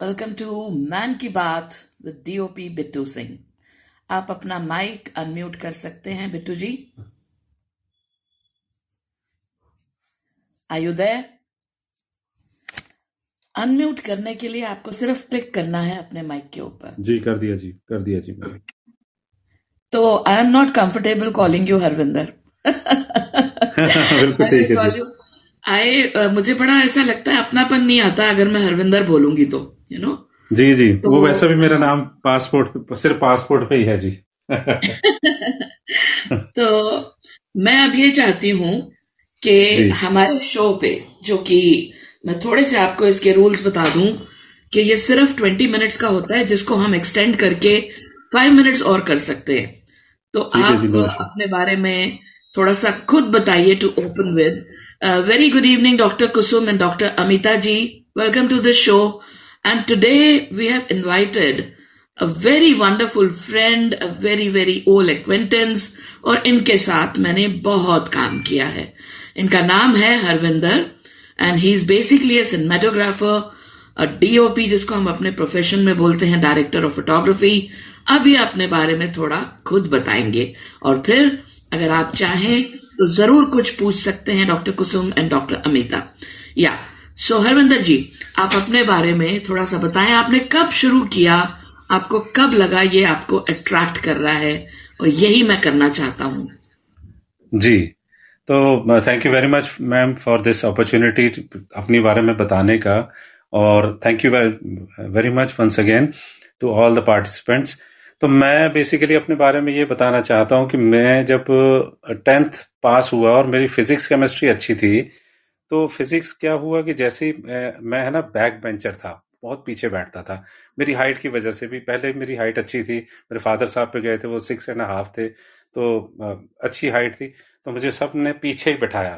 Welcome to man की बात with DOP Bittu Singh आप अपना माइक अनम्यूट कर सकते हैं बिट्टू जी। आयुदय अनम्यूट करने के लिए आपको सिर्फ़ क्लिक करना है अपने माइक के ऊपर। जी कर दिया जी कर दिया जी तो I am not comfortable calling you Harvinder बिल्कुल ठीक है आई मुझे बड़ा ऐसा लगता है अपनापन नहीं आता अगर मैं हरविंदर बोलूँगी तो यू you नो know? जी जी। तो वो वैसा भी मेरा नाम पासपोर्ट सिर्फ़ पासपोर्ट पे ही है जी। तो मैं अब ये चाहती हूँ कि हमारे शो पे जो कि मैं थोड़े से आपको इसके रूल्स बता दूँ कि ये सिर्फ़ ट्वेंटी मिनट्स का होता है जिसको हम एक्सटेंड करके फाइव मिनट्स और कर सकते हैं। तो आप अपने बारे में थोड़ा सा खुद बताइए to open with very good evening doctor Kusum and doctor Amita ji welcome to this show and today we have invited a very wonderful friend, a very very old acquaintance और इनके साथ मैंने बहुत काम किया है। इनका नाम है Harvinder and he is basically cinematographer uh DOP जिसको हम अपने प्रोफेशन में बोलते हैं डायरेक्टर ऑफ़ फोटोग्राफी ये अपने बारे में थोड़ा खुद बताएँगे। और फिर अगर आप चाहें तो ज़रूर कुछ पूछ सकते हैं doctor Kusum and doctor Amita. Yeah, so Harvinder जी, आप अपने बारे में थोड़ा सा बताएँ, आपने कब शुरू किया, आपको कब लगा ये आपको अट्रैक्ट कर रहा है, और यही मैं करना चाहता हूँ। जी तो thank you very much ma'am for this opportunity अपने बारे में बताने का, और thank you very much once again to all the participants तो मैं बेसिकली अपने बारे में ये बताना चाहता हूँ कि मैं जब टेंथ पास हुआ और मेरी फिजिक्स केमिस्ट्री अच्छी थी तो फिजिक्स क्या हुआ कि जैसे ही मैं, है ना बैक बेंचर था, बहुत पीछे बैठता था। मेरी हाइट की वजह से भी, पहले मेरी हाइट अच्छी थी, मेरे फादर साहब पे गए थे, वो सिक्स एंड हाफ़ थे तो अच्छी हाइट थी तो मुझे सबने पीछे ही बैठाया।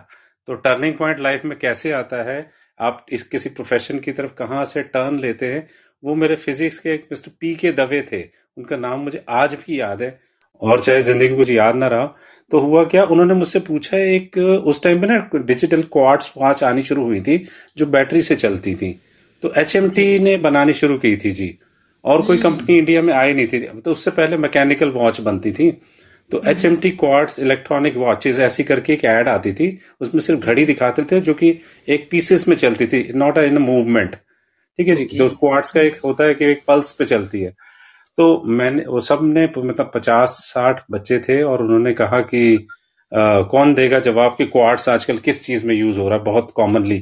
तो टर्निंग पॉइंट लाइफ में कैसे आता है, आप इस किसी प्रोफेशन की तरफ़ कहाँ से टर्न लेते हैं वो मेरे फिजिक्स के एक मिस्टर पी के दवे थे। उनका नाम मुझे आज भी याद है। और चाहे ज़िंदगी कुछ याद ना रहा। तो हुआ क्या? उन्होंने मुझसे पूछा एक उस टाइम पे ना डिजिटल क्वार्ट्स वॉच आनी शुरू हुई थी जो बैटरी से चलती थी। तो एच ने बनानी शुरू की थी जी। और कोई कंपनी इंडिया में आई नहीं थी। तो उससे पहले मैकेनिकल वॉच बनती थी। तो H M T quartz electronic watches ऐसी करके एक ऐड आती थी। उसमें सिर्फ़ घड़ी दिखाते थे जो कि एक पीसेस में चलती थी नॉट इन मूवमेंट ठीक है जी तो क्वार्ट्स का एक होता है कि एक पल्स पे चलती है। तो मैंने वो सबने मतलब पचास साठ बच्चे थे और उन्होंने कहा कि अ, कौन देगा जवाब कि क्वार्ट्स आजकल किस चीज़ में यूज़ हो रहा है बहुत कॉमनली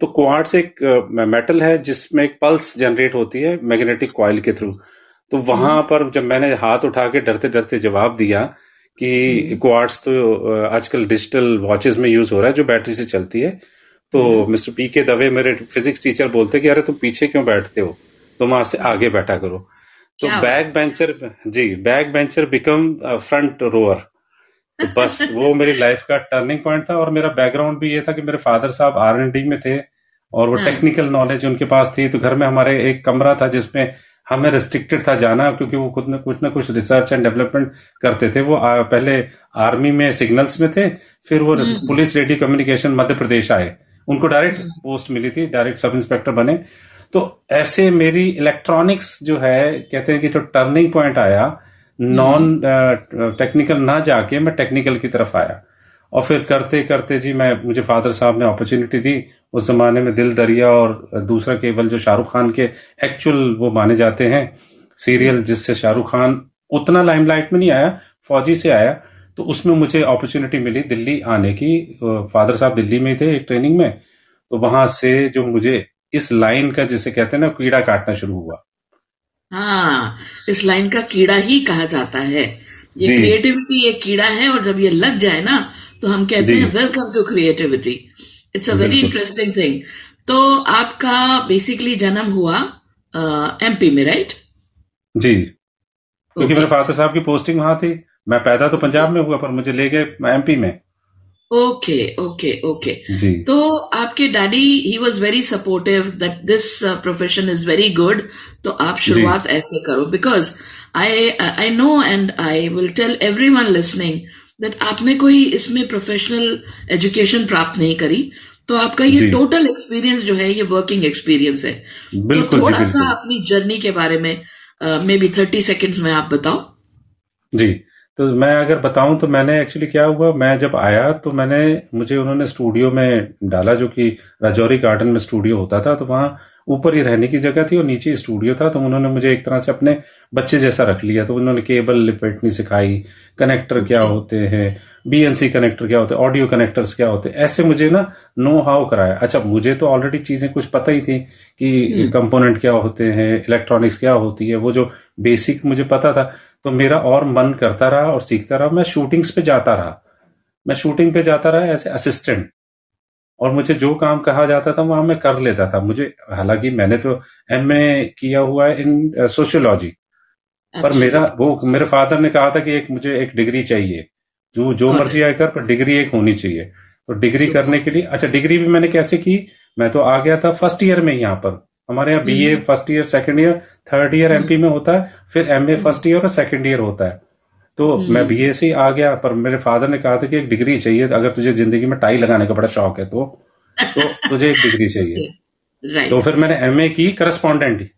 तो क्वार्ट्स एक मेटल है जिसमें एक पल्स जनरेट होती है मैग्नेटिक कॉइल के थ्रू तो वहाँ हम्म। पर जब मैंने हाथ उठा के डरते डरते जवाब दिया कि हम्म। क्वार्ट्स तो आजकल डिजिटल वॉचेस में यूज़ हो रहा है जो बैटरी से चलती है तो हम्म। मिस्टर पी के दवे मेरे फिजिक्स टीचर बोलते कि अरे तुम पीछे क्यों बैठते हो? तुम आज से आगे बैठा करो। तो बैक बेंचर जी back bencher become front rower तो बस वो मेरी लाइफ का टर्निंग पॉइंट था और मेरा बैकग्राउंड भी ये था कि मेरे फादर साहब आर एन डी में थे और वो हाँ। टेक्निकल नॉलेज उनके पास थी। तो घर में हमारे एक कमरा था जिसमें हमें रिस्ट्रिक्टेड था जाना क्योंकि वो कुछ न कुछ न कुछ रिसर्च एंड डेवलपमेंट करते थे। वो आ, पहले आर्मी में सिग्नल्स में थे फिर वो police radio communication Madhya Pradesh आए। उनको डायरेक्ट हम्म पोस्ट मिली थी डायरेक्ट सब इंस्पेक्टर बने। तो ऐसे मेरी इलेक्ट्रॉनिक्स जो है कहते हैं कि जो टर्निंग पॉइंट आया नॉन हम्म। टेक्निकल ना जाके मैं टेक्निकल की तरफ़ आया। और फिर करते करते जी मैं मुझे फादर साहब ने अपॉर्चुनिटी दी। उस जमाने में दिल दरिया और दूसरा केवल जो शाहरुख खान के एक्चुअल वो माने जाते हैं सीरियल जिससे शाहरुख खान उतना लाइमलाइट में नहीं आया फौजी से आया। तो उसमें मुझे अपॉर्चुनिटी मिली दिल्ली आने की। फादर साहब दिल्ली में थे एक ट्रेनिंग में तो वहाँ से जो मुझे इस लाइन का जिसे कहते हैं ना कीड़ा काटना शुरू हुआ। हाँ इस लाइन का कीड़ा ही कहा जाता है। ये क्रिएटिविटी एक कीड़ा है और जब ये लग जाए ना तो हम कहते हैं welcome to creativity it's a very interesting thing तो आपका बेसिकली जन्म हुआ एमपी में राइट जी। क्योंकि ओके मेरे फादर साहब की पोस्टिंग वहाँ थी। मैं पैदा तो पंजाब में हुआ पर मुझे ले गए एमपी में। Okay okay okay. तो आपके daddy he was very supportive that this profession is very good तो आप शुरुआत ऐसे करो। Because I I know and I will tell everyone listening that आपने कोई इसमें प्रोफेशनल एजुकेशन प्राप्त नहीं करी तो आपका ये टोटल एक्सपीरियंस जो है ये वर्किंग एक्सपीरियंस है। बिल्कुल तो थोड़ा सा अपनी जर्नी के बारे में मे बी थर्टी सेकेंड में आप बताओ। जी। तो मैं अगर बताऊँ तो मैंने एक्चुअली क्या हुआ, मैं जब आया तो मैंने, मुझे उन्होंने स्टूडियो में डाला जो कि राजौरी गार्डन में स्टूडियो होता था तो वहाँ ऊपर ही रहने की जगह थी और नीचे स्टूडियो था तो उन्होंने मुझे एक तरह से अपने बच्चे जैसा रख लिया। तो उन्होंने केबल लिपेटनी सिखाई कनेक्टर क्या होते हैं बीएनसी कनेक्टर क्या होते हैं ऑडियो कनेक्टर्स क्या होते हैं ऐसे मुझे ना नो हाउ कराया। अच्छा मुझे तो ऑलरेडी चीज़ें कुछ पता ही थी कि कंपोनेंट क्या होते हैं इलेक्ट्रॉनिक्स क्या होती है वो जो बेसिक मुझे पता था। तो मेरा और मन करता रहा और सीखता रहा मैं शूटिंग्स पे जाता रहा। मैं शूटिंग पे जाता रहा एज असिस्टेंट और मुझे जो काम कहा जाता था वहाँ मैं कर लेता था। मुझे हालाँकि मैंने तो एमए किया हुआ है इन सोशियोलॉजी पर मेरा वो मेरे फादर ने कहा था कि एक मुझे एक डिग्री चाहिए। जो जो मर्ज़ी आए कर पर डिग्री एक होनी चाहिए। तो डिग्री करने के लिए अच्छा डिग्री भी मैंने कैसे की? मैं तो आ गया था फ़र्स्ट ईयर में यहाँ पर। हमारे यहाँ BA first year second year third year MP में होता है फिर एमए फ़र्स्ट ईयर और सेकंड ईयर होता है। तो हम्म। मैं बीए से ही आ गया पर मेरे फादर ने कहा था कि एक डिग्री चाहिए अगर तुझे ज़िंदगी में टाई लगाने का बड़ा शौक है तो तो तुझे एक डिग्री चाहिए। तो फिर मैंने एमए की करस्पॉन्डेंट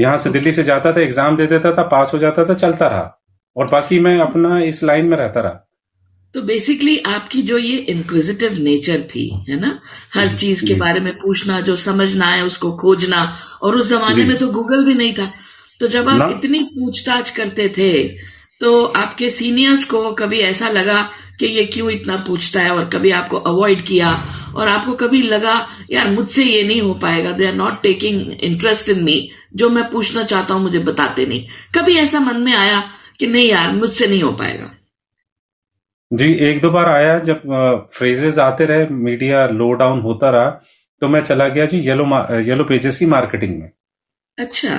यहाँ से दिल्ली से जाता था एग्ज़ाम दे देता था पास हो जाता था चलता रहा। और बाकी मैं अपना इस लाइन में रहता रहा। तो बेसिकली आपकी जो ये इंक्विजिटिव नेचर थी है ना? हर चीज़ के बारे में पूछना जो समझना है उसको खोजना और उस जमाने में तो गूगल भी नहीं था। तो जब आप इतनी पूछताछ करते थे तो आपके सीनियर्स को कभी ऐसा लगा कि ये क्यों इतना पूछता है और कभी आपको अवॉइड किया और आपको कभी लगा यार मुझसे ये नहीं हो पाएगा they are not taking interest in me जो मैं पूछना चाहता हूँ मुझे बताते नहीं। कभी ऐसा मन में आया कि नहीं यार मुझसे नहीं हो पाएगा? जी एक दो बार आया जब फ्रेजेस आते रहे मीडिया लो डाउन होता रहा तो मैं चला गया जी येलो येलो पेजेस की मार्केटिंग में। अच्छा।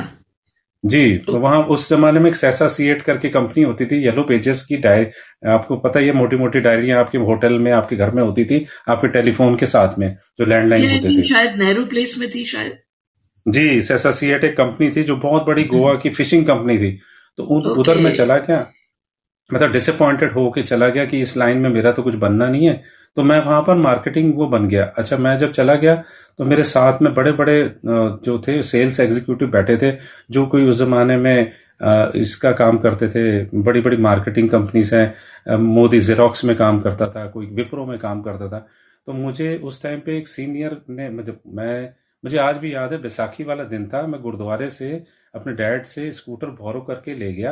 जी तो वहाँ उस जमाने में एक सैसा सी एट करके कंपनी होती थी येलो पेजेस की डायरी। आपको पता ही मोटी मोटी डायरियाँ आपके होटल में आपके घर में होती थी आपके टेलीफोन के साथ में जो लैंडलाइन होते थे। शायद नेहरू प्लेस में थी शायद। जी सैसा सी एट एक कंपनी थी जो बहुत बड़ी गोवा की फिशिंग कंपनी थी। तो उधर में चला क्या? मतलब डिसअपॉइंटेड होके चला गया कि इस लाइन में मेरा तो कुछ बनना नहीं है तो मैं वहाँ पर मार्केटिंग वो बन गया। अच्छा मैं जब चला गया तो मेरे साथ में बड़े बड़े जो थे सेल्स एग्जीक्यूटिव बैठे थे, जो कोई उस जमाने में इसका काम करते थे बड़ी बड़ी मार्केटिंग कंपनीज़ हैं मोदी जेरोक्स में काम करता था, कोई विप्रो में काम करता था। तो मुझे उस टाइम पे एक सीनियर ने मतलब मैं, मुझे आज भी याद है, बैसाखी वाला दिन था, मैं गुरुद्वारे से अपने डैड से स्कूटर भौरो करके ले गया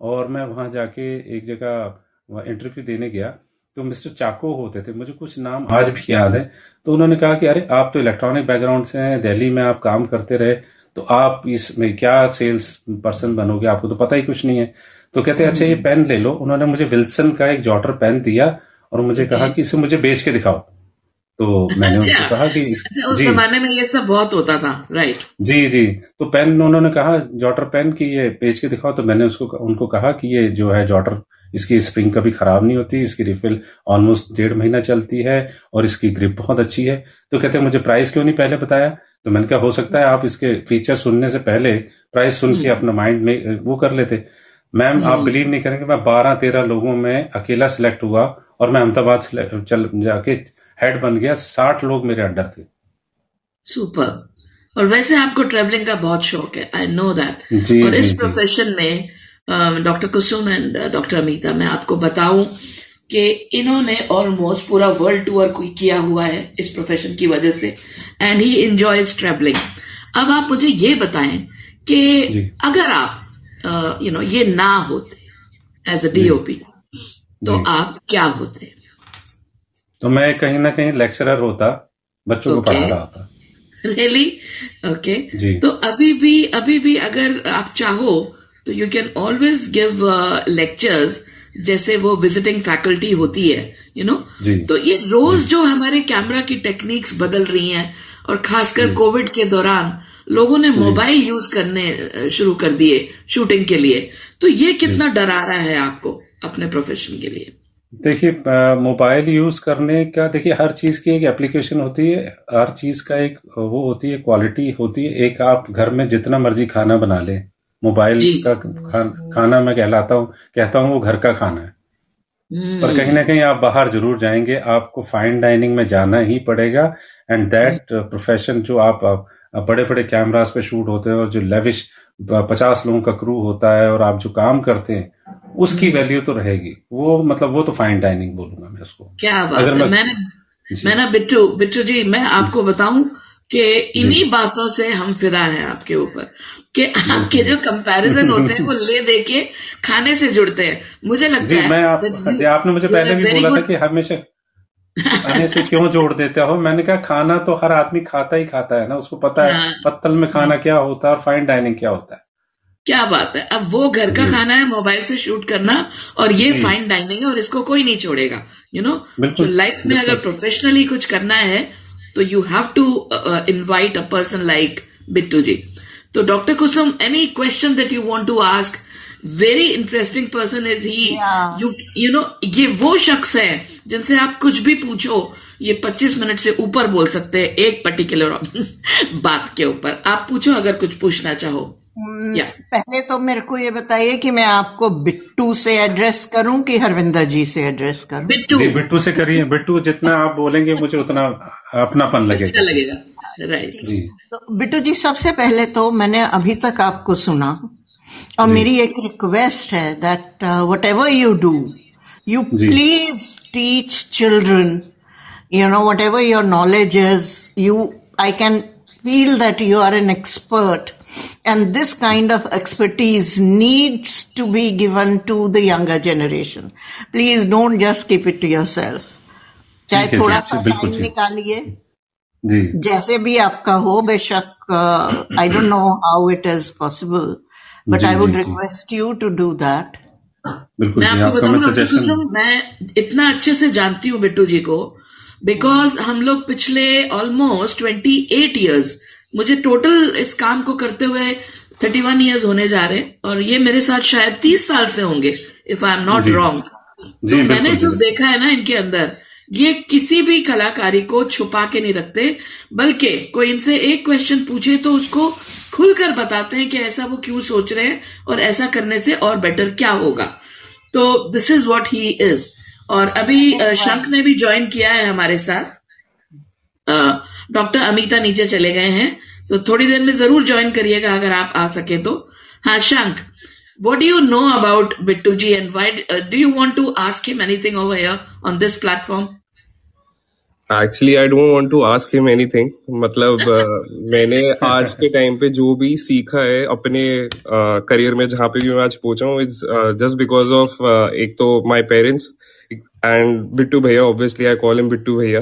और मैं वहाँ जाके एक जगह इंटरव्यू देने गया। तो मिस्टर चाको होते थे मुझे कुछ नाम आज भी याद है। तो उन्होंने कहा कि अरे आप तो इलेक्ट्रॉनिक बैकग्राउंड से हैं दिल्ली में आप काम करते रहे तो आप इसमें क्या सेल्स पर्सन बनोगे आपको तो पता ही कुछ नहीं है। तो कहते अच्छा ये पेन ले लो। उन्होंने मुझे विल्सन का एक जॉटर पेन दिया और मुझे कहा कि इसे मुझे बेच के दिखाओ। तो मैंने अच्छा, उनको कहा कि इस, अच्छा, उस जमाने में ये सब बहुत होता था राइट जी जी। तो पेन उन्होंने कहा जॉटर पेन की ये बेच के दिखाओ तो मैंने उसको उनको कहा कि ये जो है जॉटर इसकी स्प्रिंग कभी खराब नहीं होती इसकी रिफिल ऑलमोस्ट डेढ़ महीना चलती है और इसकी ग्रिप बहुत अच्छी है। तो कहते हैं मुझे प्राइस क्यों नहीं पहले बताया? तो मैंने कहा हो सकता है आप इसके फीचर सुनने से पहले प्राइस सुन के हम्म। अपना माइंड में वो कर लेते। मैम आप बिलीव हम्म। नहीं करेंगे मैं बारह तेरह लोगों में अकेला सिलेक्ट हुआ और मैं अहमदाबाद चल जाके हेड बन गया साठ लोग मेरे अंडर थे। सुपर और वैसे आपको ट्रेवलिंग का बहुत शौक है आई नो दैट और इस प्रोफेशन में doctor Kusum and doctor Amita मैं आपको बताऊँ कि इन्होंने ऑलमोस्ट पूरा वर्ल्ड टूर किया हुआ है इस प्रोफेशन की वजह से एंड ही एंजॉयज ट्रेवलिंग अब आप मुझे ये बताएँ कि अगर आप यू नो ये ना होते एज अ डीओपी तो आप क्या होते? तो मैं कहीं ना कहीं लेक्चरर होता बच्चों okay. को पढ़ा रहा था। रियली ओके तो अभी भी अभी भी अगर आप चाहो तो you can always give lectures जैसे वो विजिटिंग फैकल्टी होती है यू you नो know? तो ये रोज जो। हमारे कैमरा की टेक्निक्स बदल रही हैं और खासकर कोविड के दौरान लोगों ने मोबाइल यूज़ करने uh, शुरू कर दिए शूटिंग के लिए। तो ये कितना डरा रहा है आपको अपने प्रोफेशन के लिए? देखिए मोबाइल यूज़ करने का देखिए हर चीज़ की एक एप्लीकेशन होती है। हर चीज़ का एक वो होती है क्वालिटी होती है। एक आप घर में जितना मर्ज़ी खाना बना ले। मोबाइल का खा, खाना मैं कहलाता हूँ कहता हूँ वो घर का खाना है। पर कहीं ना कहीं आप बाहर ज़रूर जाएँगे आपको फाइन डाइनिंग में जाना ही पड़ेगा। एंड दैट प्रोफेशन जो आप बड़े बड़े कैमरास पे शूट होते हैं और जो लेविश पचास लोगों का क्रू होता है और आप जो काम करते हैं उसकी वैल्यू तो रहेगी। वो मतलब वो तो फाइन डाइनिंग बोलूँगा मैं उसको। क्या बात अगर मैं, मैंने मैं ना बिट्टू बिट्टू जी मैं आपको बताऊँ कि इन्हीं बातों से हम फिरा हैं आपके ऊपर। कि आपके जो कंपैरिजन होते हैं वो ले दे के खाने से जुड़ते हैं। मुझे लगता है मैं आप, आपने मुझे पहले भी बोला था कि हमेशा खाने से क्यों जोड़ देते हो? मैंने कहा खाना तो हर आदमी खाता ही खाता है ना उसको पता है हाँ। पत्तल में खाना क्या होता है और फाइन डाइनिंग क्या होता है। क्या बात है। अब वो घर का खाना है मोबाइल से शूट करना और ये फाइन डाइनिंग है और इसको कोई नहीं छोड़ेगा यू नो लाइफ में अगर प्रोफेशनली कुछ करना है तो you have to invite a person like Bittu ji तो doctor Kusum any question that you want to ask very interesting person is he you you know ये वो शख्स है जिनसे आप कुछ भी पूछो ये 25 मिनट से ऊपर बोल सकते हैं एक पर्टिकुलर बात के ऊपर। आप पूछो अगर कुछ पूछना चाहो। हम्म, पहले तो मेरे को ये बताइए कि मैं आपको बिट्टू से एड्रेस करूँ कि हरविंदर जी से एड्रेस करूँ? बिट्टू। जी बिट्टू से करिए। बिट्टू जितना आप बोलेंगे मुझे उतना अपनापन लगेगा अच्छा लगेगा। राइट जी। तो बिट्टू जी सबसे पहले तो मैंने अभी तक आपको सुना और मेरी एक रिक्वेस्ट है that whatever you do you please teach children you know whatever your knowledge is you I can feel that you are an expert and this kind of expertise needs to be given to the younger generation please don't just keep it to yourself चाहे थोड़ा सा time निकालिए। जैसे भी आपका हो बेशक I don't know how it is possible but I would request you to do that मैं आपको बताऊँगा मैं इतना अच्छे से जानती हूँ बिट्टू जी को बिकॉज़ हम लोग पिछले ऑलमोस्ट ट्वेंटी एट ईयर्स मुझे टोटल इस काम को करते हुए थर्टी वन ईयर्स होने जा रहे हैं और ये मेरे साथ शायद तीस साल से होंगे if I am not wrong तो मैंने जो देखा है ना इनके अंदर ये किसी भी कलाकारी को छुपा के नहीं रखते बल्कि कोई इनसे एक क्वेश्चन पूछे तो उसको खुलकर बताते हैं कि ऐसा वो क्यों सोच रहे हैं और ऐसा करने से और बेटर क्या होगा। तो this is what he is और अभी शंख ने भी ज्वाइन किया है हमारे साथ। डॉक्टर अमिता नीचे चले गए हैं। तो थोड़ी देर में ज़रूर ज्वाइन करिएगा अगर आप आ सके तो। हाँ शंख what do you know about Bittuji and why uh, do you want to ask him anything over here on this platform? Actually I don't want to ask him anything मतलब uh, मैंने आज के टाइम पे जो भी सीखा है अपने करियर uh, में जहाँ पे भी मैं आज पहुँचा हूँ इट्स जस्ट बिकॉज़ ऑफ़ एक तो माय पेरेंट्स एंड बिट्टू भैया obviously I call him Bittu भैया।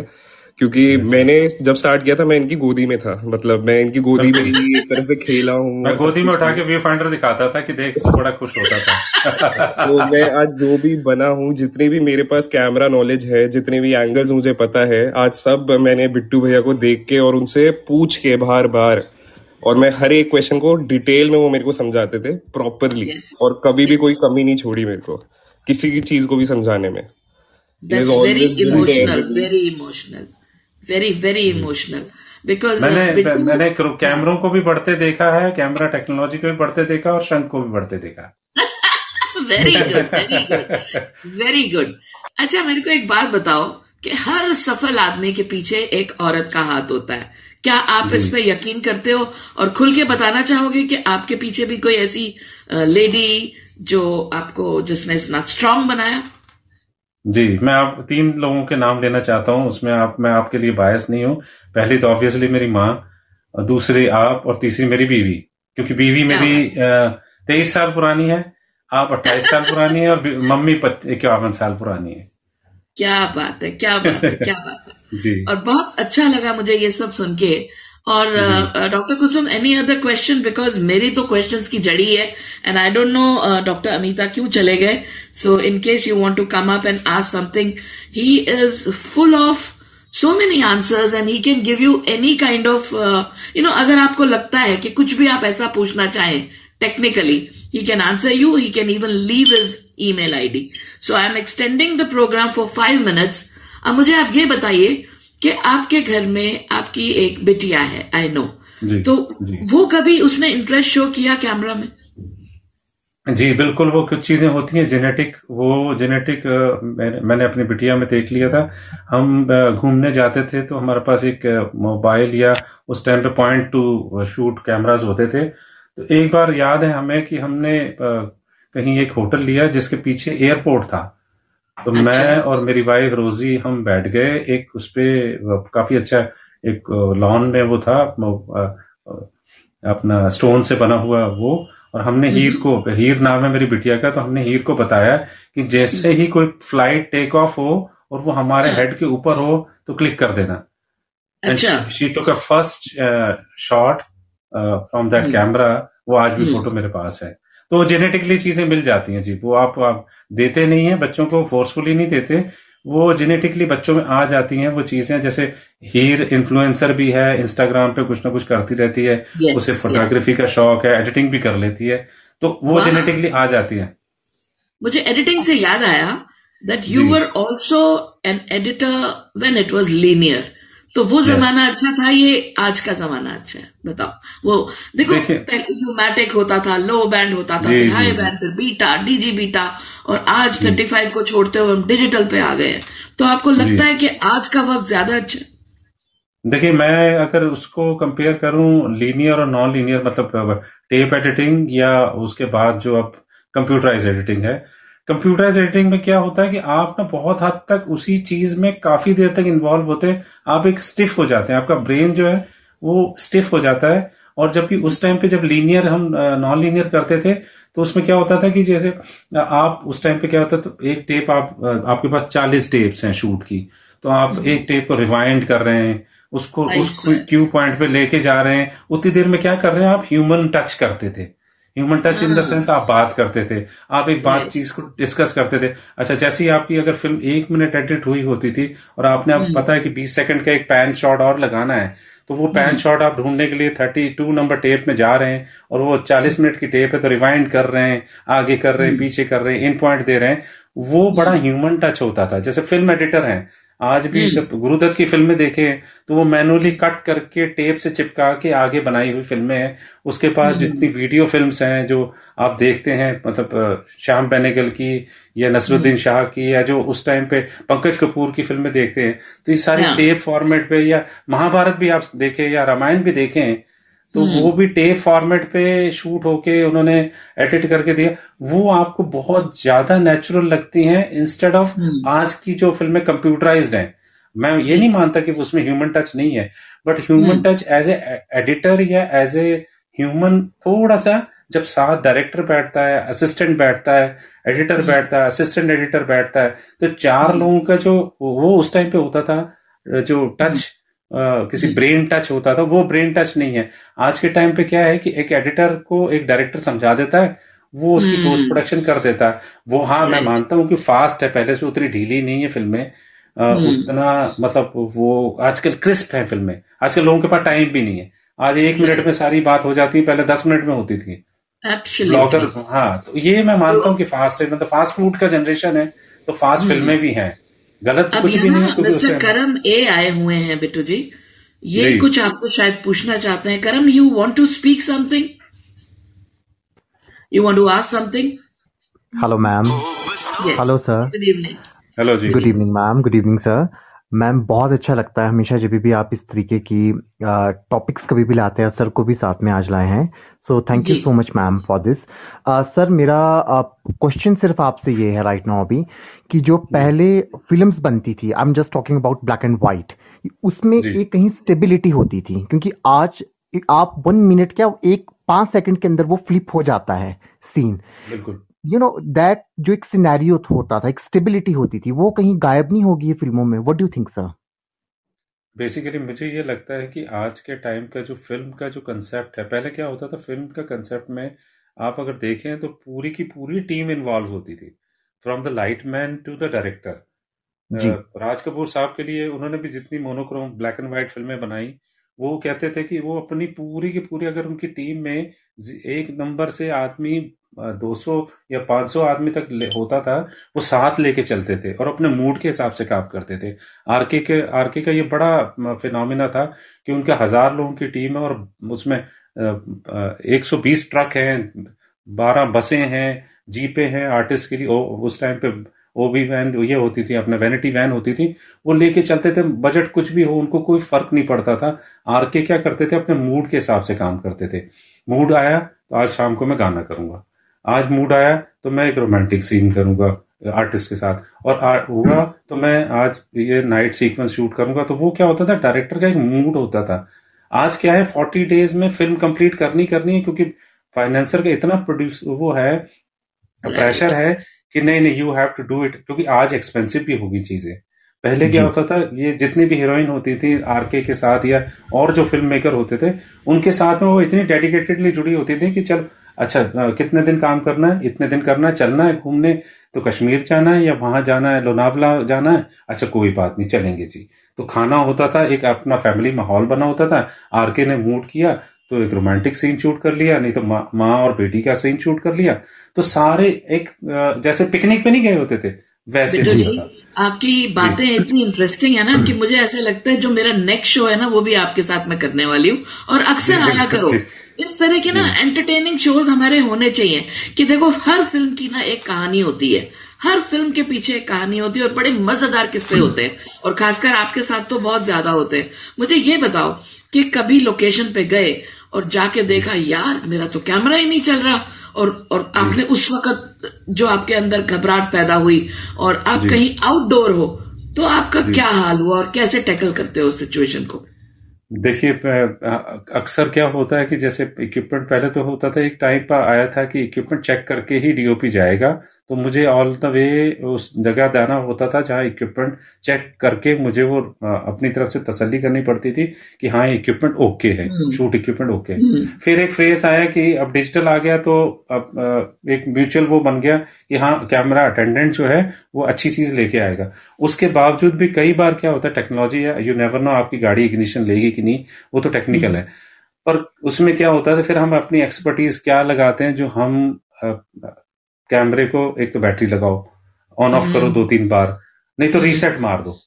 क्योंकि मैंने जब स्टार्ट किया था मैं इनकी गोदी में था। मतलब मैं इनकी गोदी में ही एक तरह से खेला हूँ मैं गोदी में उठा के व्यू फाइंडर दिखाता था कि देख बड़ा खुश होता था। तो मैं आज जो भी बना हूँ जितने भी मेरे पास कैमरा नॉलेज है जितने भी एंगल्स मुझे पता है आज सब मैंने बिट्टू भैया को देख के और उनसे पूछ के बार बार और मैं हर एक क्वेश्चन को डिटेल में वो मेरे को समझाते थे प्रॉपरली yes. और कभी भी कोई कमी नहीं छोड़ी मेरे को किसी की चीज़ को भी समझाने में। Very emotional very emotional very very emotional because मैंने मैंने कैमरों को भी बढ़ते देखा है कैमरा टेक्नोलॉजी को भी बढ़ते देखा और शंख को भी बढ़ते देखा very good very good very good अच्छा मेरे को एक बात बताओ कि हर सफल आदमी के पीछे एक औरत का हाथ होता है। क्या आप इस पे यकीन करते हो? और खुल के बताना चाहोगे कि आपके पीछे भी कोई ऐसी लेडी जो आपको जिसने इतना स्ट्रांग बनाया? जी मैं आप तीन लोगों के नाम लेना चाहता हूँ उसमें आप मैं आपके लिए बायस नहीं हूँ। पहली तो ऑब्वियसली मेरी माँ दूसरी आप और तीसरी मेरी बीवी क्योंकि बीवी मेरी तेईस साल पुरानी है आप अट्ठाईस साल पुरानी है और मम्मी इक्यावन साल पुरानी है। क्या बात है क्या बात है क्या बात है। जी। और बहुत अच्छा लगा मुझे ये सब सुन के। और doctor Kusum any other question because मेरी तो क्वेश्चन की जड़ी है and I don't know doctor Amita क्यों चले गए? So in case you want to come up and ask something he is full of so many answers and he can give you any kind of you know अगर आपको लगता है कि कुछ भी आप ऐसा पूछना चाहें technically he can answer you he can even leave his email ID so I am extending the program for five minutes अब मुझे आप ये बताइए कि आपके घर में आपकी एक बिटिया है आई नो तो जी. वो कभी उसने इंटरेस्ट शो किया कैमरा में? जी बिल्कुल वो कुछ चीज़ें होती हैं जेनेटिक वो जेनेटिक मैंने, मैंने अपनी बिटिया में देख लिया था। हम घूमने जाते थे तो हमारे पास एक मोबाइल या उस टाइम पे पॉइंट टू शूट कैमराज होते थे। तो एक बार याद है हमें कि हमने कहीं एक होटल लिया जिसके पीछे एयरपोर्ट था। तो अच्छा। मैं और मेरी वाइफ रोजी हम बैठ गए एक उस पर काफ़ी अच्छा एक लॉन में वो था अपना स्टोन से बना हुआ वो और हमने हीर हम्म। को हीर नाम है मेरी बिटिया का तो हमने हीर को बताया कि जैसे ही कोई फ़्लाइट टेक ऑफ़ हो और वो हमारे हेड हाँ। के ऊपर हो तो क्लिक कर देना she took a first shot from that camera वो आज भी फ़ोटो हम्म। मेरे पास है तो जेनेटिकली चीज़ें मिल जाती हैं जी वो आप, आप देते नहीं है बच्चों को फोर्सफुली नहीं देते वो जेनेटिकली बच्चों में आ जाती हैं वो चीज़ें जैसे हीर इन्फ्लुएंसर भी है इंस्टाग्राम पे कुछ ना कुछ करती रहती है yes, उसे फोटोग्राफी yeah. का शौक है एडिटिंग भी कर लेती है तो वो जेनेटिकली आ जाती है। मुझे एडिटिंग से याद आया that you were also an editor when it was linear तो वो जमाना अच्छा था ये आज का जमाना अच्छा है बताओ। वो देखो न्यूमैटिक होता था लो बैंड होता था फिर हाई बैंड फिर बीटा डीजी बीटा और आज थर्टी फाइव को छोड़ते हुए हम डिजिटल पे आ गए हैं। तो आपको लगता है कि आज का वक्त ज़्यादा अच्छा है? देखिए मैं अगर उसको कंपेयर करूँ लीनियर और नॉन लीनियर मतलब टेप एडिटिंग या उसके बाद जो अब कंप्यूटराइज एडिटिंग है कंप्यूटराइज एडिटिंग में क्या होता है कि आप ना बहुत हद तक उसी चीज़ में काफ़ी देर तक इन्वॉल्व होते हैं। आप एक स्टिफ हो जाते हैं। आपका ब्रेन जो है वो स्टिफ हो जाता है। और जबकि उस टाइम पे जब लीनियर हम नॉन लीनियर करते थे तो उसमें क्या होता था कि जैसे आप उस टाइम पे क्या होता था तो एक टेप आप आपके पास चालीस टेप्स हैं शूट की। तो आप हम्म। एक टेप को रिवाइंड कर रहे हैं उसको उस क्यू पॉइंट पे लेके जा रहे हैं। उतनी देर में क्या कर रहे हैं आप ह्यूमन टच करते थे। Human touch in the sense आप बात करते थे आप एक बात चीज़ को डिस्कस करते थे अच्छा जैसे ही आपकी अगर फ़िल्म एक मिनट एडिट हुई होती थी और आपने आप हम्म। पता है कि बीस सेकंड का एक पैन शॉट और लगाना है तो वो पैन शॉट हम्म। आप ढूँढने के लिए थर्टी टू नंबर टेप में जा रहे हैं और वो चालीस मिनट की टेप है तो रिवाइंड कर रहे हैं आगे कर रहे हैं हम्म। पीछे कर रहे हैं इन पॉइंट दे रहे हैं वो बड़ा ह्यूमन टच होता था जैसे फ़िल्म एडिटर है आज भी जब गुरुदत्त की फ़िल्में देखें तो वो मैनुअली कट करके टेप से चिपका के आगे बनाई हुई फ़िल्में हैं। उसके पास जितनी वीडियो फिल्म्स हैं जो आप देखते हैं मतलब श्याम बेनेगल की या नसरुद्दीन शाह की या जो उस टाइम पे पंकज कपूर की फ़िल्में देखते हैं तो ये सारी टेप फॉर्मेट पे या महाभारत भी आप देखें या रामायण भी देखें तो हम्म। वो भी टेप फॉर्मेट पे शूट होके उन्होंने एडिट करके दिया वो आपको बहुत ज़्यादा नेचुरल लगती हैं इंस्टेड ऑफ़ हम्म। आज की जो फ़िल्में कंप्यूटराइज्ड हैं मैं ये नहीं मानता कि उसमें ह्यूमन टच नहीं है but human touch as a editor या एज ए ह्यूमन थोड़ा सा जब साथ डायरेक्टर बैठता है असिस्टेंट बैठता है एडिटर हम्म। बैठता है असिस्टेंट एडिटर बैठता है तो चार लोगों का जो वो उस टाइम पे होता था जो टच किसी ब्रेन टच होता था वो ब्रेन टच नहीं है। आज के टाइम पे क्या है कि एक एडिटर को एक डायरेक्टर समझा देता है वो उसकी पोस्ट हम्म। प्रोडक्शन कर देता है। वो हाँ मैं मानता हूँ कि फास्ट है पहले से उतनी ढीली नहीं है फ़िल्में। हम्म। उतना मतलब वो आजकल क्रिस्प है फ़िल्में। आजकल लोगों के पास टाइम भी नहीं है। आज एक मिनट में सारी बात हो जाती है पहले दस मिनट में होती थी। ब्लॉगर हाँ तो ये मैं मानता हूँ कि फास्ट है। मतलब फास्ट फ़ूड का जनरेशन है तो फास्ट हम्म। फ़िल्में भी हैं। गलत तो कुछ भी नहीं है मिस्टर करम ए आए हुए हैं बिट्टू जी। ये जी. कुछ आपको शायद पूछना चाहते हैं। Karam you want to speak something you want to ask something hello ma'am hello sir good evening hello ji. Good evening ma'am good evening sir ma'am बहुत अच्छा लगता है हमेशा जब भी आप इस तरीके की टॉपिक्स कभी भी लाते हैं सर को भी साथ में आज लाए हैं। So thank you so much ma'am for this sir मेरा क्वेश्चन uh, सिर्फ़ आपसे ये है राइट नाउ अभी कि जो पहले फिल्म्स बनती थी I am just talking about black and white उसमें एक कहीं स्टेबिलिटी होती थी क्योंकि आज आप वन मिनट क्या एक पाँच सेकंड के अंदर वो फ्लिप हो जाता है सीन बिल्कुल। यू नो दैट जो एक सिनेरियो होता था एक स्टेबिलिटी होती थी वो कहीं गायब नहीं होगी ये फ़िल्मों में? What do think sir basically मुझे ये लगता है कि आज के टाइम का जो फ़िल्म का जो कंसेप्ट है पहले क्या होता था फ़िल्म का कंसेप्ट में आप अगर देखें तो पूरी की पूरी टीम इन्वॉल्व होती थी। From the light man to the director Raj Kapoor साहब के लिए उन्होंने भी जितनी मोनोक्रोम ब्लैक एंड व्हाइट फ़िल्में बनाई वो कहते थे कि वो अपनी पूरी की पूरी अगर उनकी टीम में एक नंबर से आदमी 200 या 500 आदमी तक होता था, वो साथ लेके चलते थे और अपने मूड के हिसाब से काम करते थे। आरके के, आरके का ये बड़ा फिनोमिना था कि उनके हज़ार लोगों की टीम है और उसमें 120 ट्रक हैं, बारह बसें हैं, जीपे हैं, आर्टिस्ट के लिए उस टाइम पे ओबी वैन ये होती थी, अपने वैनिटी वैन होती थी, वो लेके चलते थे, बजट कुछ भी हो, उनको कोई फ़र्क नहीं पड़ता था। आर के क्या करते थे, अपने मूड के हिसाब से काम करते थे। मूड आया तो आज शाम को मैं गाना करूँगा। आज मूड आया तो मैं एक रोमांटिक सीन करूँगा आर्टिस्ट के साथ। और हुआ तो मैं आज ये नाइट सीक्वेंस शूट करूँगा तो वो क्या होता था डायरेक्टर का एक मूड होता था। आज क्या है फोर्टी डेज़ में फ़िल्म कंप्लीट करनी करनी है क्योंकि फाइनेंसर का इतना प्रोड्यूस वो है प्रेशर है कि नहीं नहीं you have to do it क्योंकि आज एक्सपेंसिव भी होगी चीज़ें। पहले क्या होता था ये जितनी भी हीरोइन होती थी आरके के साथ या और जो फ़िल्म मेकर होते थे उनके साथ में वो इतनी डेडिकेटेडली जुड़ी होती थी कि चल अच्छा कितने दिन काम करना है? इतने दिन करना है चलना है घूमने? तो कश्मीर जाना है या वहाँ जाना है? लोनावला जाना है? अच्छा कोई बात नहीं चलेंगे जी। तो खाना होता था एक अपना फैमिली माहौल बना होता था। आरके ने मूड किया तो एक रोमांटिक सीन शूट कर लिया नहीं तो माँ मा और बेटी का सीन शूट कर लिया। तो सारे एक जैसे पिकनिक पे नहीं गए होते थे वैसे आपकी बातें इतनी इंटरेस्टिंग है ना कि मुझे ऐसा लगता है जो मेरा नेक्स्ट शो है ना वो भी आपके साथ मैं करने वाली हूँ। और अक्सर आया करो। इस तरह के ना एंटरटेनिंग शोज़ हमारे होने चाहिए कि देखो हर फ़िल्म की ना एक कहानी होती है। हर फ़िल्म के पीछे एक कहानी होती है और बड़े मज़ेदार किस्से होते हैं। और खासकर आपके साथ तो बहुत ज़्यादा होते हैं। मुझे ये बताओ कि कभी लोकेशन पे गए और जाके देखा यार मेरा तो कैमरा ही नहीं चल रहा। और और आपने उस वक्त जो आपके अंदर घबराहट पैदा हुई और आप कहीं आउटडोर हो तो आपका क्या हाल हुआ और कैसे टैकल करते हो उस सिचुएशन को? देखिए अक्सर क्या होता है कि जैसे इक्विपमेंट पहले तो होता था, एक टाइम पर आया था कि इक्विपमेंट चेक करके ही डीओपी जाएगा। तो मुझे ऑल द वे उस जगह जाना होता था जहाँ इक्विपमेंट चेक करके मुझे वो अपनी तरफ़ से तसल्ली करनी पड़ती थी कि हाँ इक्विपमेंट ओके है शूट इक्विपमेंट ओके है। फिर एक फ्रेज आया कि अब डिजिटल आ गया तो अब एक म्यूचुअल वो बन गया कि हाँ कैमरा अटेंडेंट जो है वो अच्छी चीज़ लेके आएगा। उसके बावजूद भी कई बार क्या होता है टेक्नोलॉजी है यू नेवर नो आपकी गाड़ी इग्निशन लेगी कि नहीं वो तो टेक्निकल है। पर उसमें क्या होता है फिर हम अपनी एक्सपर्टीज क्या लगाते हैं जो हम कैमरे को एक तो बैटरी लगाओ ऑन ऑफ़ करो हम्म। दो तीन बार नहीं तो रीसेट। मार दो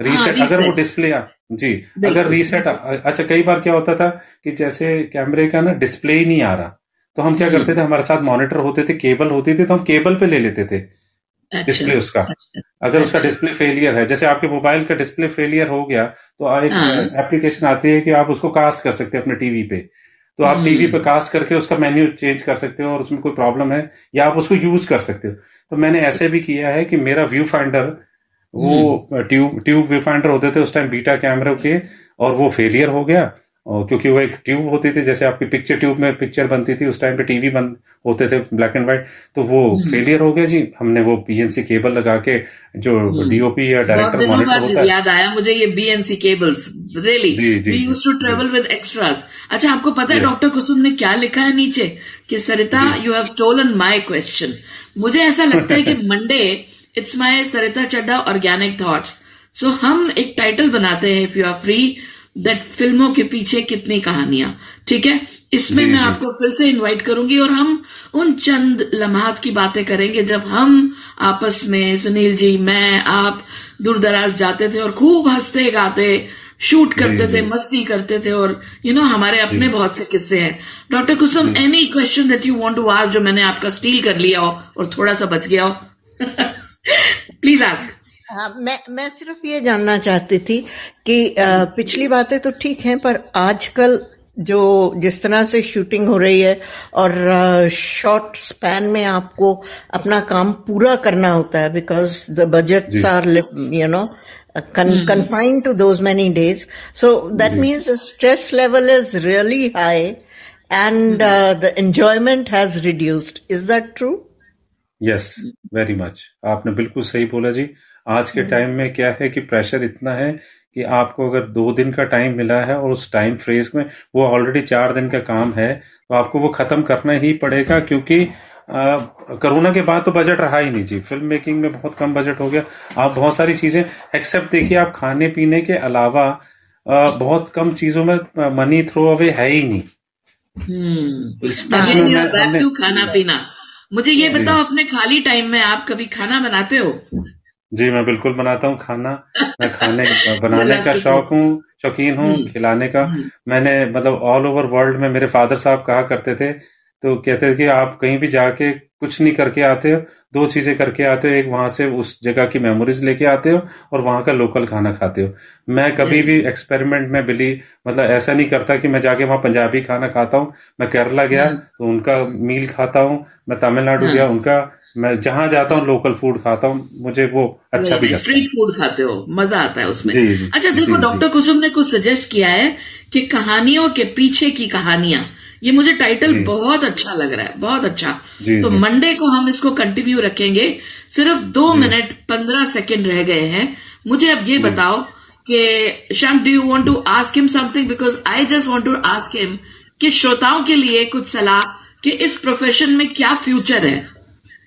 रीसेट हाँ, अगर वो डिस्प्ले आ जी अगर रीसेट अच्छा कई बार क्या होता था कि जैसे कैमरे का ना डिस्प्ले ही नहीं आ रहा तो हम क्या हम्म। करते थे हमारे साथ मॉनिटर होते थे केबल होती थी तो हम केबल पे ले लेते थे अच्छा, डिस्प्ले उसका अच्छा, अगर अच्छा, उसका डिस्प्ले फेलियर है जैसे आपके मोबाइल का डिस्प्ले फेलियर हो गया तो एक एप्लीकेशन हाँ। आती है कि आप उसको कास्ट कर सकते हैं अपने टीवी पे तो आप टीवी पर कास्ट करके उसका मेन्यू चेंज कर सकते हो और उसमें कोई प्रॉब्लम है या आप उसको यूज़ कर सकते हो। तो मैंने ऐसे भी किया है कि मेरा व्यू फाइंडर वो ट्यूब ट्यूब व्यू फाइंडर होते थे उस टाइम बीटा कैमरे के और वो फेलियर हो गया। और क्योंकि वो एक ट्यूब होती थी जैसे आपकी पिक्चर ट्यूब में पिक्चर बनती थी उस टाइम पे टीवी बन होते थे ब्लैक एंड व्हाइट तो वो फेलियर हम्म। हो गया जी। हमने वो बीएनसी केबल लगा के जो डीओपी हम्म। या डायरेक्टर मॉनिटर होता है। याद आया मुझे ये BNC cables really we used to travel with extras अच्छा आपको पता है डॉक्टर कुसुम ने क्या लिखा है नीचे? कि Sarita you have stolen my question मुझे ऐसा लगता है कि Monday it's my Sarita Chadha organic thoughts so हम एक टाइटल बनाते हैं if you are free that फ़िल्मों के पीछे कितनी कहानियाँ ठीक है इसमें मैं आपको फिर से इनवाइट करूँगी और हम उन चंद लम्हात की बातें करेंगे जब हम आपस में सुनील जी मैं आप दूर दराज जाते थे और खूब हँसते गाते शूट करते थे मस्ती करते थे और यू you नो know, हमारे अपने बहुत से किस्से हैं doctor Kusum any question that you want to ask जो मैंने आपका स्टील कर लिया हो और थोड़ा सा बच गया हो प्लीज़ आस्क हाँ, मैं मैं सिर्फ़ ये जानना चाहती थी कि पिछली बातें तो ठीक हैं पर आजकल जो जिस तरह से शूटिंग हो रही है और शॉर्ट स्पैन में आपको अपना काम पूरा करना होता है because the budget are you know confined to those many days so that means stress level is really high and the enjoyment has reduced is that true yes very much आपने बिल्कुल सही बोला जी। आज के टाइम। में क्या है कि प्रेशर इतना है कि आपको अगर दो दिन का टाइम मिला है और उस टाइम फ्रेज में वो ऑलरेडी चार दिन का काम है तो आपको वो खत्म करना ही पड़ेगा क्योंकि कोरोना के बाद तो बजट रहा ही नहीं जी। फ़िल्म मेकिंग में बहुत कम बजट हो गया। आप बहुत सारी चीज़ें एक्सेप्ट देखिए आप खाने पीने के अलावा आ, बहुत कम चीज़ों में मनी थ्रो अवे है ही नहीं। हम्म। खाना पीना। मुझे ये बताओ अपने खाली टाइम में आप कभी खाना बनाते हो? जी मैं बिल्कुल बनाता हूँ खाना मैं खाने बनाने का शौक हूँ शौकीन हूँ हम्म। खिलाने का हम्म। मैंने मतलब ऑल ओवर वर्ल्ड में मेरे फादर साहब कहा करते थे तो कहते हैं कि आप कहीं भी जाके कुछ नहीं करके आते हो दो चीज़ें करके आते हो एक वहाँ से उस जगह की मेमोरीज लेके आते हो और वहाँ का लोकल खाना खाते हो। मैं कभी भी एक्सपेरिमेंट में बिली मतलब ऐसा नहीं करता कि मैं जाके वहाँ पंजाबी खाना खाता हूँ मैं केरला गया हाँ। तो उनका मील खाता हूँ मैं तमिलनाडु। गया उनका मैं जहाँ जाता हूँ लोकल फ़ूड खाता हूँ मुझे वो अच्छा भी स्ट्रीट फ़ूड खाते हो मज़ा आता है उसमें। जी, अच्छा देखो डॉक्टर कुसुम ने कुछ सजेस्ट किया है कि कहानियों के पीछे की कहानियाँ ये मुझे टाइटल बहुत अच्छा लग रहा है बहुत अच्छा। जी, तो मंडे को हम इसको कंटिन्यू रखेंगे। सिर्फ़ दो मिनट पंद्रह सेकेंड रह गए हैं। मुझे अब ये बताओ कि Shyam do you want to ask him something because I just want to ask him कि श्रोताओं के लिए कुछ सलाह कि इस प्रोफेशन में क्या फ्यूचर है।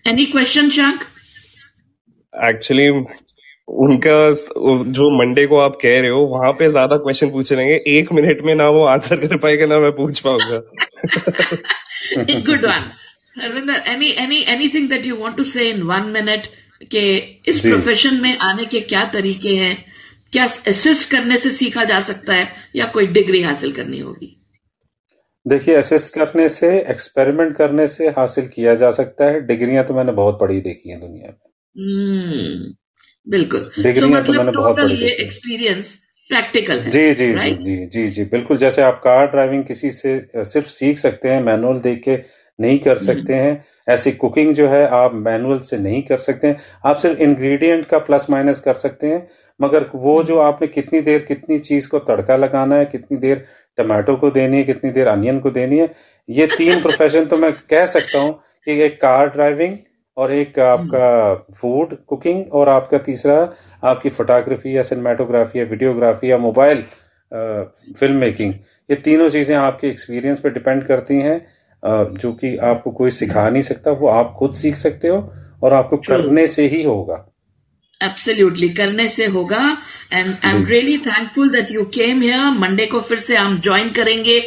एनी क्वेश्चन शंक एक्चुअली उनका जो मंडे को आप कह रहे हो वहाँ पे ज़्यादा क्वेश्चन पूछे रहेंगे एक मिनट में ना वो आंसर कर पाएगा ना मैं पूछ पाऊँगा। good one. Harvinder, any any anything that you want to say in one minute कि इस प्रोफेशन में आने के क्या तरीके हैं? क्या असिस्ट करने से सीखा जा सकता है? या कोई डिग्री हासिल करनी होगी? देखिए असिस्ट करने से एक्सपेरिमेंट करने से हासिल किया जा सकता है। डिग्रियाँ तो मैंने बहुत पढ़ी देखी है दुनिया में। हम्म। बिल्कुल। डिग्रियाँ सो तो मतलब बहुत टोटल बड़ी ये एक्सपीरियंस प्रैक्टिकल है जी जी जी जी जी जी बिल्कुल जैसे आप कार ड्राइविंग किसी से सिर्फ़ सीख सकते हैं मैनुअल देख के नहीं कर सकते हैं ऐसी कुकिंग जो है आप मैनुअल से नहीं कर सकते हैं आप सिर्फ़ इंग्रेडिएंट का प्लस माइनस कर सकते हैं मगर वो जो आपने कितनी देर कितनी चीज़ को तड़का लगाना है कितनी देर टमाटो को देनी है कितनी देर अनियन को देनी है ये तीन प्रोफेशन तो मैं कह सकता हूँ कि एक कार ड्राइविंग और एक आपका फ़ूड कुकिंग और आपका तीसरा आपकी फोटोग्राफी या सिनेमाटोग्राफी या वीडियोग्राफी या मोबाइल फ़िल्म मेकिंग ये तीनों चीज़ें आपके एक्सपीरियंस पे डिपेंड करती हैं जो कि आपको कोई सिखा नहीं सकता वो आप खुद सीख सकते हो और आपको करने से ही होगा। एब्सोल्युटली करने से होगा। And I am really thankful that you came here Monday को फिर से हम ज्वाइन करेंगे।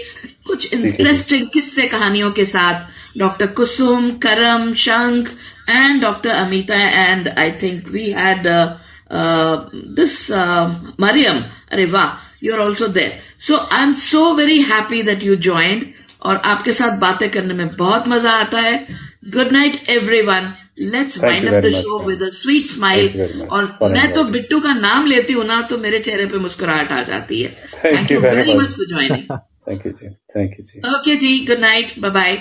कुछ इंटरेस्टिंग किस्से कहानियों के साथ। Doctor Kusum Karam Shankh and doctor Amita and I think we had this Mariam अरे वाह you are also there so I am so very happy that you joined और आपके साथ बातें करने में बहुत मज़ा आता है। Good night everyone let's Thank wind you up the very much, show ma'am. With a sweet smile Thank you very much. और for मैं तो inviting. बिट्टू का नाम लेती हूँ ना तो मेरे चेहरे पे मुस्कुराहट आ जाती है। Thank thank you you very very much. Much for joining thank you ji thank you ji okay ji good night bye bye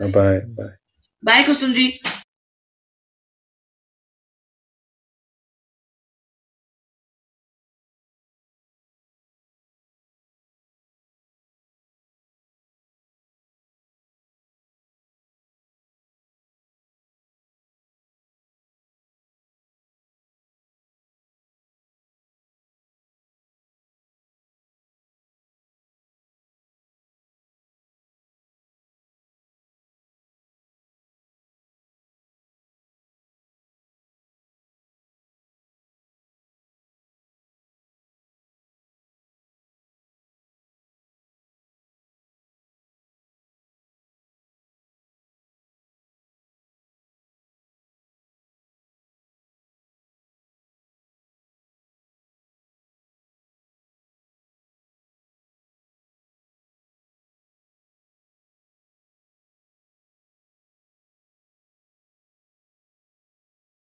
bye bye bye Kusum ji